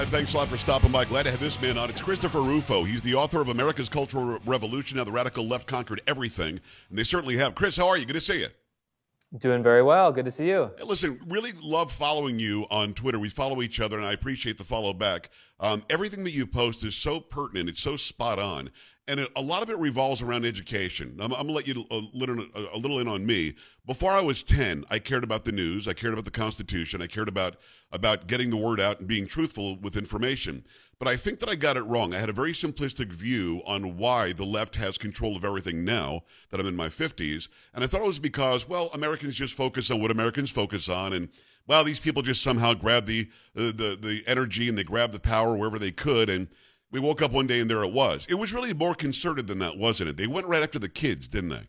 Ride. Thanks a lot for stopping by. Glad to have this man on. It's Christopher Rufo. He's the author of America's Cultural Revolution, How the Radical Left Conquered Everything. And they certainly have. Chris, how are you? Good to see you. Doing very well. Good to see you. Listen, really love following you on Twitter. We follow each other, and I appreciate the follow back. Um, everything that you post is so pertinent. It's so spot on. And it, a lot of it revolves around education. I'm, I'm going to let you a uh, little, a little in on me. Before I was 10, I cared about the news. I cared about the Constitution. I cared about, about getting the word out and being truthful with information. But I think that I got it wrong. I had a very simplistic view on why the left has control of everything now that I'm in my 50s. And I thought it was because, well, Americans just focus on what Americans focus on. And, well, these people just somehow grab the, uh, the, the energy and they grab the power wherever they could. And we woke up one day and there it was. It was really more concerted than that, wasn't it? They went right after the kids, didn't they?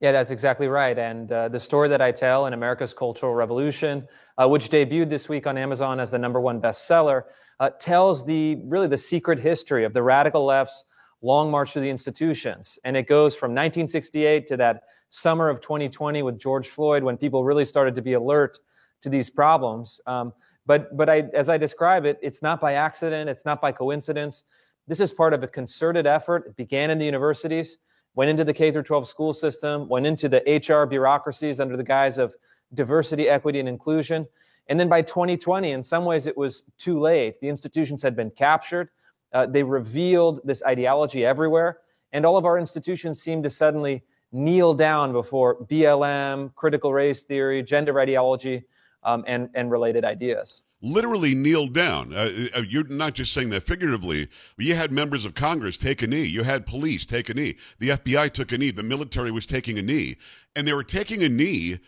Yeah, that's exactly right. And uh, the story that I tell in America's Cultural Revolution, uh, which debuted this week on Amazon as the number one bestseller, uh, tells the really the secret history of the radical left's long march through the institutions. And it goes from 1968 to that summer of 2020 with George Floyd when people really started to be alert to these problems. Um, but but I, as I describe it, it's not by accident, it's not by coincidence. This is part of a concerted effort. It began in the universities, went into the K through 12 school system, went into the HR bureaucracies under the guise of diversity, equity, and inclusion. And then by 2020, in some ways, it was too late. The institutions had been captured. Uh, they revealed this ideology everywhere. And all of our institutions seemed to suddenly kneel down before BLM, critical race theory, gender ideology, um, and, and related ideas literally kneel down. Uh, uh, you're not just saying that figuratively. You had members of Congress take a knee. You had police take a knee. The FBI took a knee. The military was taking a knee. And they were taking a knee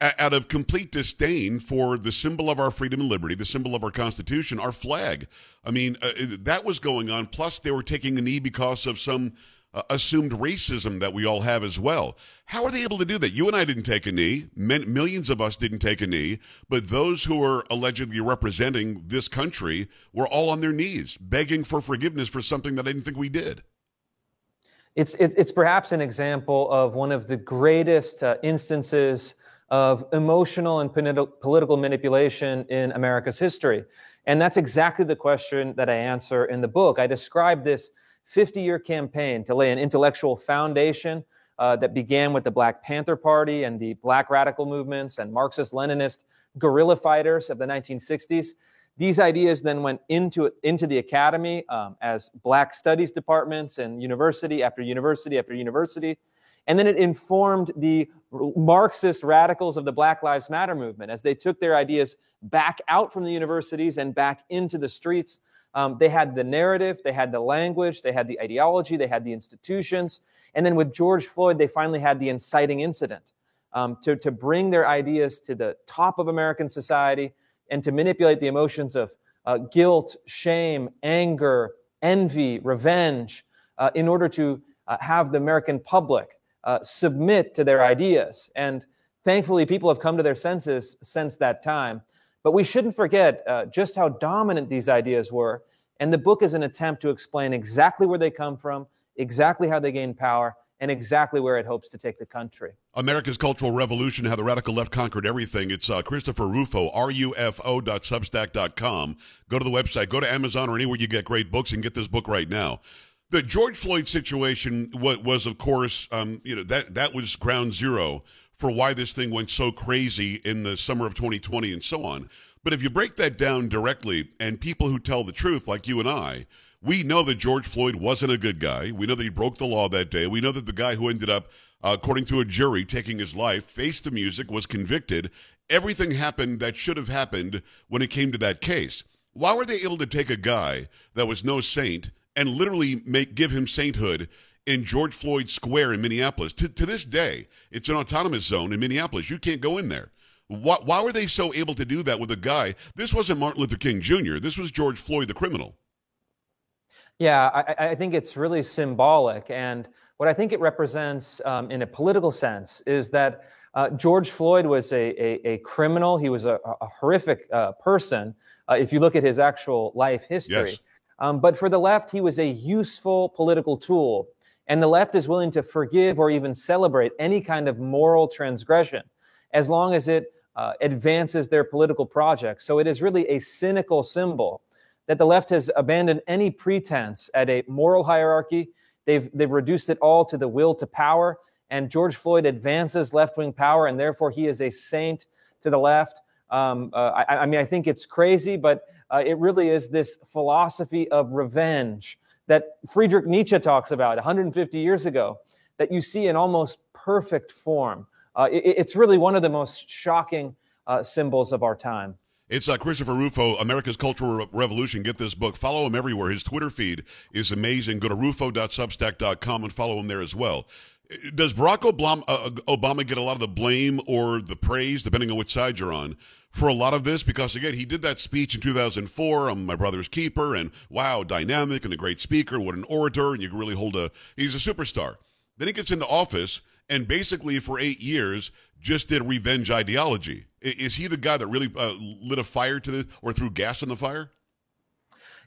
out of complete disdain for the symbol of our freedom and liberty, the symbol of our Constitution, our flag. I mean, uh, that was going on. Plus, they were taking a knee because of some uh, assumed racism that we all have as well. How are they able to do that? You and I didn't take a knee. Men, millions of us didn't take a knee. But those who are allegedly representing this country were all on their knees, begging for forgiveness for something that I didn't think we did. It's, it, it's perhaps an example of one of the greatest uh, instances of emotional and political manipulation in America's history. And that's exactly the question that I answer in the book. I describe this 50 year campaign to lay an intellectual foundation uh, that began with the Black Panther Party and the Black radical movements and Marxist Leninist guerrilla fighters of the 1960s. These ideas then went into, into the academy um, as Black studies departments and university after university after university. And then it informed the Marxist radicals of the Black Lives Matter movement as they took their ideas back out from the universities and back into the streets. Um, they had the narrative, they had the language, they had the ideology, they had the institutions. And then with George Floyd, they finally had the inciting incident um, to, to bring their ideas to the top of American society and to manipulate the emotions of uh, guilt, shame, anger, envy, revenge uh, in order to uh, have the American public uh, submit to their ideas. And thankfully, people have come to their senses since that time. But we shouldn't forget uh, just how dominant these ideas were. And the book is an attempt to explain exactly where they come from, exactly how they gain power, and exactly where it hopes to take the country. America's Cultural Revolution, How the Radical Left Conquered Everything. It's uh, Christopher Rufo, R-U-F-O.substack.com. Go to the website, go to Amazon or anywhere you get great books and get this book right now the George Floyd situation was, of course, um, you know that that was ground zero for why this thing went so crazy in the summer of 2020 and so on. But if you break that down directly, and people who tell the truth, like you and I, we know that George Floyd wasn't a good guy. We know that he broke the law that day. We know that the guy who ended up, uh, according to a jury, taking his life, faced the music, was convicted. Everything happened that should have happened when it came to that case. Why were they able to take a guy that was no saint and literally make give him sainthood in George Floyd Square in Minneapolis. To, to this day, it's an autonomous zone in Minneapolis. You can't go in there. Why, why were they so able to do that with a guy? This wasn't Martin Luther King Jr., this was George Floyd, the criminal. Yeah, I, I think it's really symbolic. And what I think it represents um, in a political sense is that uh, George Floyd was a, a, a, criminal. He was a, a horrific uh, person uh, if you look at his actual life history. Yes. Um, but for the left, he was a useful political tool. And the left is willing to forgive or even celebrate any kind of moral transgression as long as it uh, advances their political project. So it is really a cynical symbol that the left has abandoned any pretense at a moral hierarchy. They've, they've reduced it all to the will to power. And George Floyd advances left wing power, and therefore he is a saint to the left. Um, uh, I, I, mean, I think it's crazy, but uh, it really is this philosophy of revenge that Friedrich Nietzsche talks about 150 years ago, that you see in almost perfect form. Uh, it, it's really one of the most shocking uh, symbols of our time. It's uh, Christopher Rufo, America's Cultural Revolution. Get this book. Follow him everywhere. His Twitter feed is amazing. Go to rufo.substack.com and follow him there as well. Does Barack Obama, uh, Obama get a lot of the blame or the praise, depending on which side you're on, for a lot of this? Because again, he did that speech in 2004. I'm my brother's keeper, and wow, dynamic and a great speaker. What an orator, and you can really hold a. He's a superstar. Then he gets into office, and basically for eight years just did revenge ideology. Is he the guy that really uh, lit a fire to the or threw gas in the fire?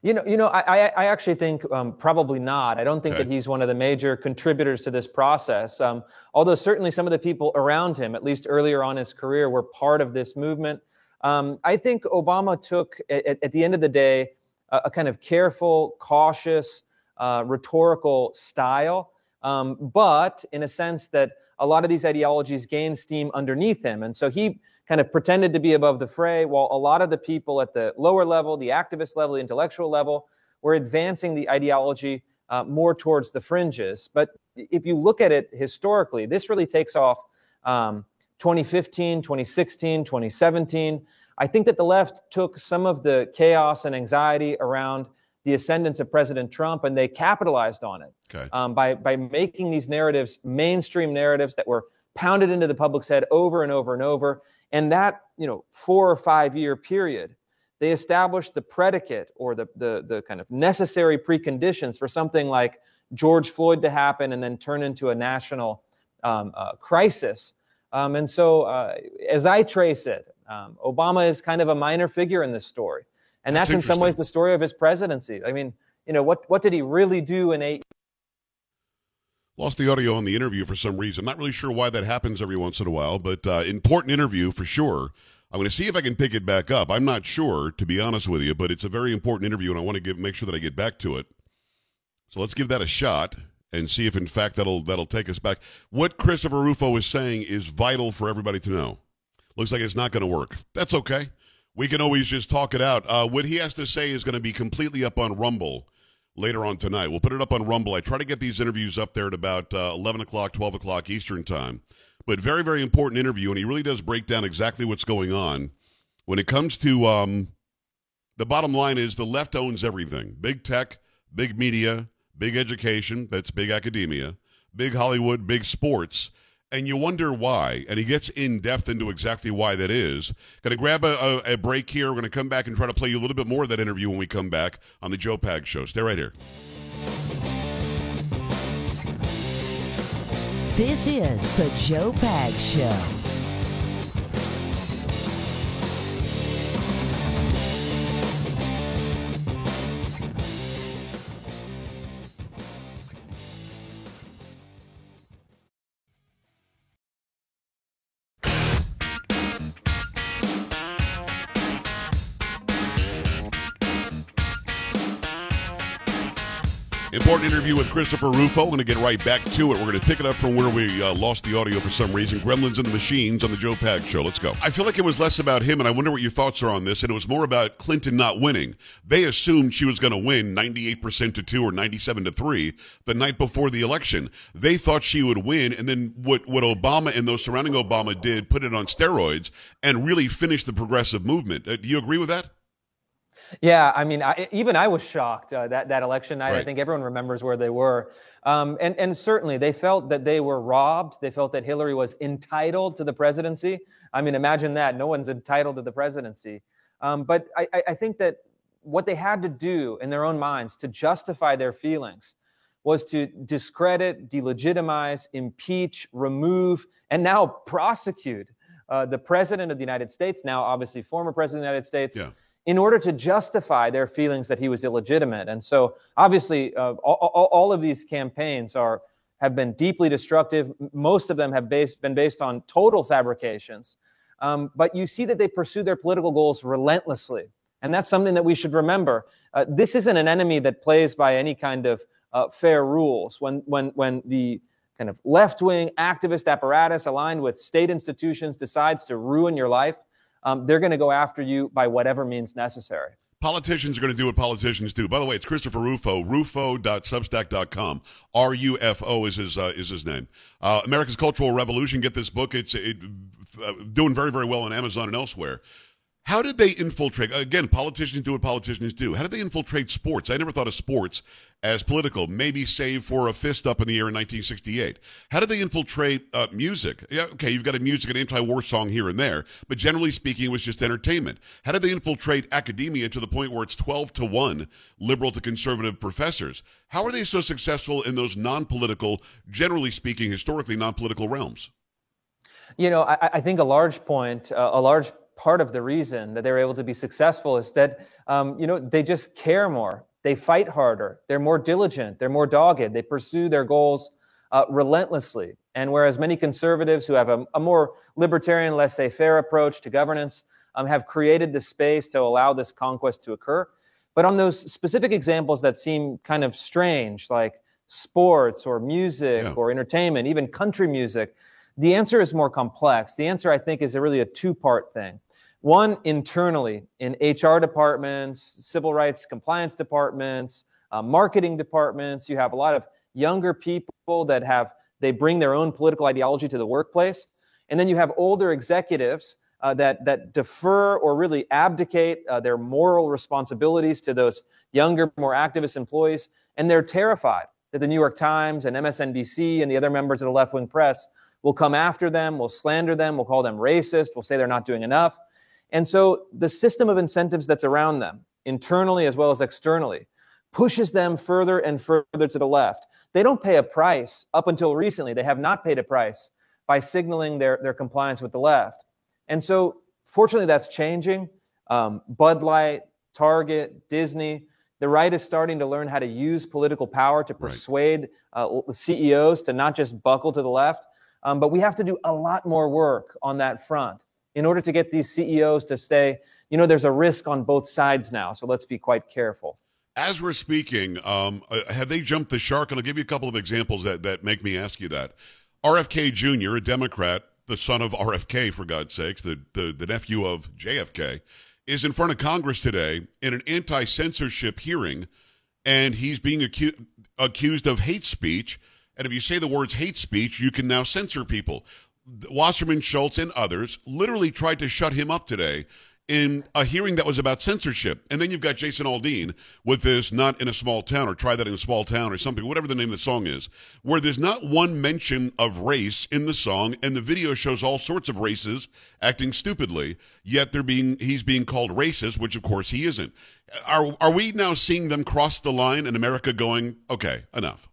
You know, you know, I, I actually think um, probably not. I don't think okay. that he's one of the major contributors to this process. Um, although certainly some of the people around him, at least earlier on his career, were part of this movement. Um, I think Obama took, at, at, the end of the day, a, a kind of careful, cautious, uh, rhetorical style, um, but in a sense that a lot of these ideologies gain steam underneath him, and so he kind of pretended to be above the fray, while a lot of the people at the lower level, the activist level, the intellectual level, were advancing the ideology uh, more towards the fringes. But if you look at it historically, this really takes off um, 2015, 2016, 2017. I think that the left took some of the chaos and anxiety around the ascendance of President Trump and they capitalized on it okay. um, by, by making these narratives mainstream narratives that were pounded into the public's head over and over and over. And that, you know, four or five year period, they established the predicate or the, the, the kind of necessary preconditions for something like George Floyd to happen and then turn into a national um, uh, crisis. Um, and so, uh, as I trace it, um, Obama is kind of a minor figure in this story. And that's, that's in some ways the story of his presidency. I mean, you know, what, what did he really do in eight Lost the audio on the interview for some reason. Not really sure why that happens every once in a while, but uh, important interview for sure. I'm going to see if I can pick it back up. I'm not sure, to be honest with you, but it's a very important interview, and I want to give make sure that I get back to it. So let's give that a shot and see if, in fact, that'll that'll take us back. What Christopher Rufo is saying is vital for everybody to know. Looks like it's not going to work. That's okay. We can always just talk it out. Uh, what he has to say is going to be completely up on Rumble later on tonight. We'll put it up on Rumble. I try to get these interviews up there at about uh, 11 o'clock, 12 o'clock Eastern time. But very, very important interview, and he really does break down exactly what's going on. When it comes to um, the bottom line is the left owns everything big tech, big media, big education, that's big academia, big Hollywood, big sports and you wonder why. And he gets in depth into exactly why that is. Going to grab a, a, a, break here. We're going to come back and try to play you a little bit more of that interview when we come back on the Joe Pag Show. Stay right here. This is the Joe Pag Show. Important interview with Christopher Rufo. We're going to get right back to it. We're going to pick it up from where we uh, lost the audio for some reason. Gremlins and the Machines on the Joe Pag Show. Let's go. I feel like it was less about him, and I wonder what your thoughts are on this. And it was more about Clinton not winning. They assumed she was going to win 98% to 2 or 97 to 3 the night before the election. They thought she would win, and then what, what Obama and those surrounding Obama did, put it on steroids and really finish the progressive movement. Uh, do you agree with that? Yeah, I mean, I, even I was shocked uh, that that election night. Right. I think everyone remembers where they were, um, and and certainly they felt that they were robbed. They felt that Hillary was entitled to the presidency. I mean, imagine that. No one's entitled to the presidency. Um, but I, I think that what they had to do in their own minds to justify their feelings was to discredit, delegitimize, impeach, remove, and now prosecute uh, the president of the United States, now obviously former president of the United States. Yeah in order to justify their feelings that he was illegitimate. And so, obviously, uh, all, all, of these campaigns are have been deeply destructive. Most of them have based, been based on total fabrications. Um, but you see that they pursue their political goals relentlessly. And that's something that we should remember. Uh, this isn't an enemy that plays by any kind of uh, fair rules. When, when, when the kind of left wing activist apparatus aligned with state institutions decides to ruin your life, um, they're going to go after you by whatever means necessary. Politicians are going to do what politicians do. By the way, it's Christopher Rufo, rufo.substack.com. R-U-F-O is his, uh, is his name. Uh, America's Cultural Revolution. Get this book. It's it, uh, doing very, very well on Amazon and elsewhere. How did they infiltrate? Again, politicians do what politicians do. How did they infiltrate sports? I never thought of sports as political, maybe save for a fist up in the air in 1968. How did they infiltrate uh, music? Yeah, okay, you've got a music and anti-war song here and there, but generally speaking, it was just entertainment. How did they infiltrate academia to the point where it's 12 to 1 liberal to conservative professors? How are they so successful in those non-political, generally speaking, historically non-political realms? You know, I, I think a large point, uh, a large part of the reason that they're able to be successful is that um, you know they just care more they fight harder they're more diligent they're more dogged they pursue their goals uh, relentlessly and whereas many conservatives who have a, a more libertarian laissez-faire approach to governance um, have created the space to allow this conquest to occur but on those specific examples that seem kind of strange like sports or music yeah. or entertainment even country music the answer is more complex. The answer, I think, is a really a two part thing. One, internally in HR departments, civil rights compliance departments, uh, marketing departments, you have a lot of younger people that have, they bring their own political ideology to the workplace. And then you have older executives uh, that, that defer or really abdicate uh, their moral responsibilities to those younger, more activist employees. And they're terrified that the New York Times and MSNBC and the other members of the left wing press will come after them, will slander them, will call them racist, will say they're not doing enough. And so the system of incentives that's around them, internally as well as externally, pushes them further and further to the left. They don't pay a price. Up until recently, they have not paid a price by signaling their, their compliance with the left. And so, fortunately, that's changing. Um, Bud Light, Target, Disney, the right is starting to learn how to use political power to persuade right. uh, CEOs to not just buckle to the left. Um, but we have to do a lot more work on that front in order to get these CEOs to say, you know, there's a risk on both sides now, so let's be quite careful. As we're speaking, um, uh, have they jumped the shark? And I'll give you a couple of examples that, that make me ask you that. RFK Jr., a Democrat, the son of RFK, for God's sakes, the, the, the nephew of JFK, is in front of Congress today in an anti censorship hearing, and he's being acu- accused of hate speech. And if you say the words hate speech, you can now censor people. Wasserman Schultz and others literally tried to shut him up today in a hearing that was about censorship. And then you've got Jason Aldean with this not in a small town or try that in a small town or something, whatever the name of the song is, where there's not one mention of race in the song and the video shows all sorts of races acting stupidly, yet they're being he's being called racist, which of course he isn't. Are are we now seeing them cross the line in America going, okay, enough?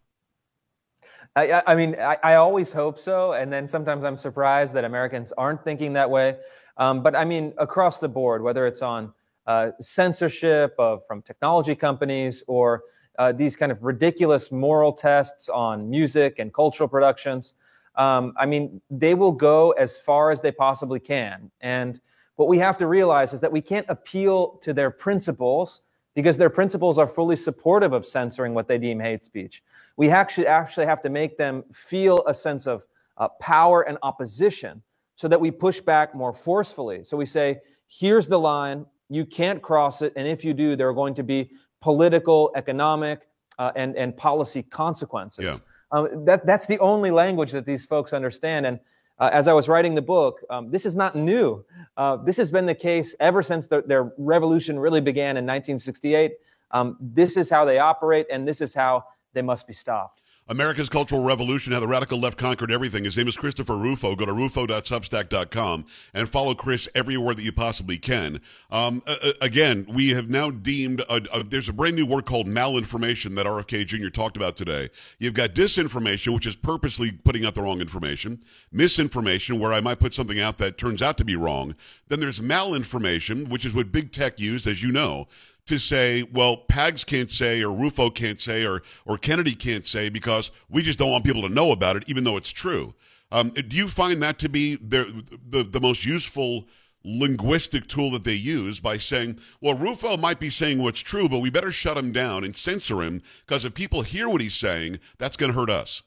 I, I mean, I, I, always hope so, and then sometimes I'm surprised that Americans aren't thinking that way. Um, but I mean, across the board, whether it's on uh, censorship of from technology companies or uh, these kind of ridiculous moral tests on music and cultural productions, um, I mean, they will go as far as they possibly can. And what we have to realize is that we can't appeal to their principles because their principles are fully supportive of censoring what they deem hate speech. We actually actually have to make them feel a sense of uh, power and opposition so that we push back more forcefully. So we say, here's the line, you can't cross it, and if you do, there are going to be political, economic, uh, and, and policy consequences. Yeah. Um, that, that's the only language that these folks understand. And uh, as I was writing the book, um, this is not new. Uh, this has been the case ever since the, their revolution really began in 1968. Um, this is how they operate, and this is how they must be stopped. America's Cultural Revolution, how the radical left conquered everything. His name is Christopher Rufo. Go to rufo.substack.com and follow Chris everywhere that you possibly can. Um, uh, again, we have now deemed a, a, there's a brand new word called malinformation that RFK Jr. talked about today. You've got disinformation, which is purposely putting out the wrong information, misinformation, where I might put something out that turns out to be wrong. Then there's malinformation, which is what big tech used, as you know to say, well, Pags can't say, or Rufo can't say, or or Kennedy can't say because we just don't want people to know about it, even though it's true. Um, do you find that to be the, the the most useful linguistic tool that they use by saying, well, Rufo might be saying what's true, but we better shut him down and censor him because if people hear what he's saying, that's going to hurt us.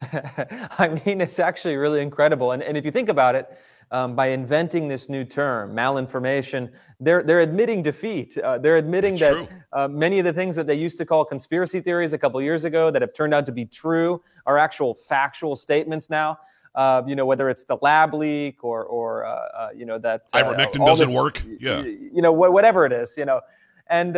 I mean, it's actually really incredible. And, and if you think about it, um, by inventing this new term, malinformation, they're, they're admitting defeat. Uh, they're admitting That's that uh, many of the things that they used to call conspiracy theories a couple years ago that have turned out to be true are actual factual statements now. Uh, you know, whether it's the lab leak or, or uh, uh, you know, that uh, ivermectin doesn't this, work. Yeah. You know, wh- whatever it is, you know, and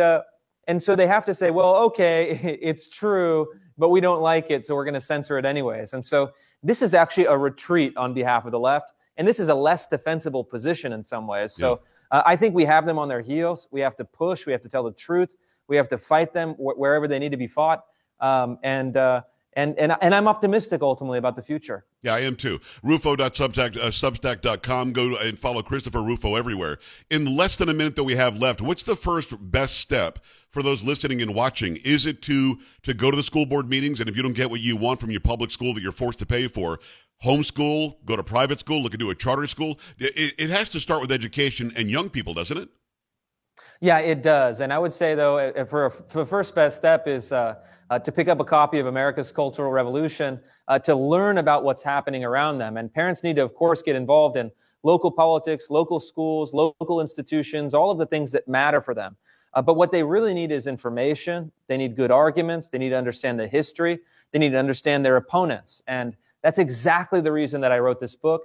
and so they have to say, well, okay, it's true, but we don't like it, so we're going to censor it anyways. And so this is actually a retreat on behalf of the left, and this is a less defensible position in some ways. So yeah. uh, I think we have them on their heels. We have to push. We have to tell the truth. We have to fight them wh- wherever they need to be fought. Um, and uh, and and and I'm optimistic ultimately about the future. Yeah, I am too. Rufo.substack.com. Uh, Go and follow Christopher Rufo everywhere. In less than a minute that we have left, what's the first best step for those listening and watching? Is it to to go to the school board meetings and if you don't get what you want from your public school that you're forced to pay for, homeschool, go to private school, look into a charter school? It, it has to start with education and young people, doesn't it? Yeah, it does. And I would say though, for, for the first best step is. Uh, uh, to pick up a copy of America's Cultural Revolution, uh, to learn about what's happening around them. And parents need to, of course, get involved in local politics, local schools, local institutions, all of the things that matter for them. Uh, but what they really need is information. They need good arguments. They need to understand the history. They need to understand their opponents. And that's exactly the reason that I wrote this book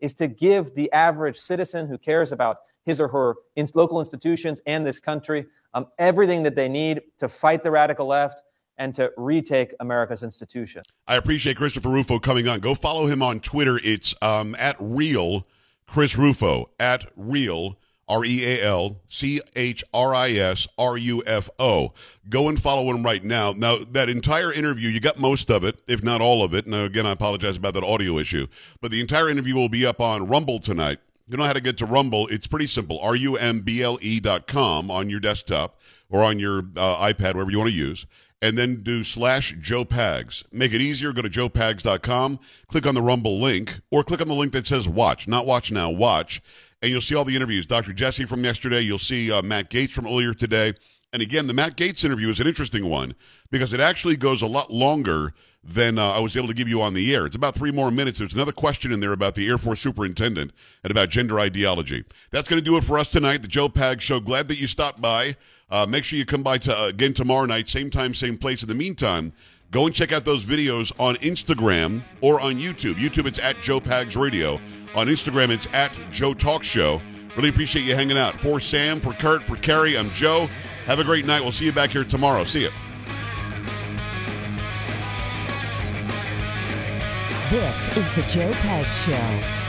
is to give the average citizen who cares about his or her local institutions and this country um, everything that they need to fight the radical left, and to retake America's institution. I appreciate Christopher Rufo coming on. Go follow him on Twitter. It's um, at real Chris Rufo at real R E A L C H R I S R U F O. Go and follow him right now. Now, that entire interview, you got most of it, if not all of it. Now, again, I apologize about that audio issue, but the entire interview will be up on Rumble tonight. You know how to get to Rumble? It's pretty simple. R U M B L E dot com on your desktop or on your uh, iPad, whatever you want to use and then do slash Joe Pags. Make it easier. Go to joepags.com, click on the Rumble link, or click on the link that says watch, not watch now, watch, and you'll see all the interviews. Dr. Jesse from yesterday, you'll see uh, Matt Gaetz from earlier today. And again, the Matt Gaetz interview is an interesting one because it actually goes a lot longer than uh, I was able to give you on the air. It's about three more minutes. There's another question in there about the Air Force superintendent and about gender ideology. That's going to do it for us tonight, the Joe Pags Show. Glad that you stopped by. Uh, make sure you come by to, uh, again tomorrow night, same time, same place. In the meantime, go and check out those videos on Instagram or on YouTube. YouTube, it's at Joe Pags Radio. On Instagram, it's at Joe Talk Show. Really appreciate you hanging out. For Sam, for Kurt, for Carrie, I'm Joe. Have a great night. We'll see you back here tomorrow. See you. This is the Joe Pags Show.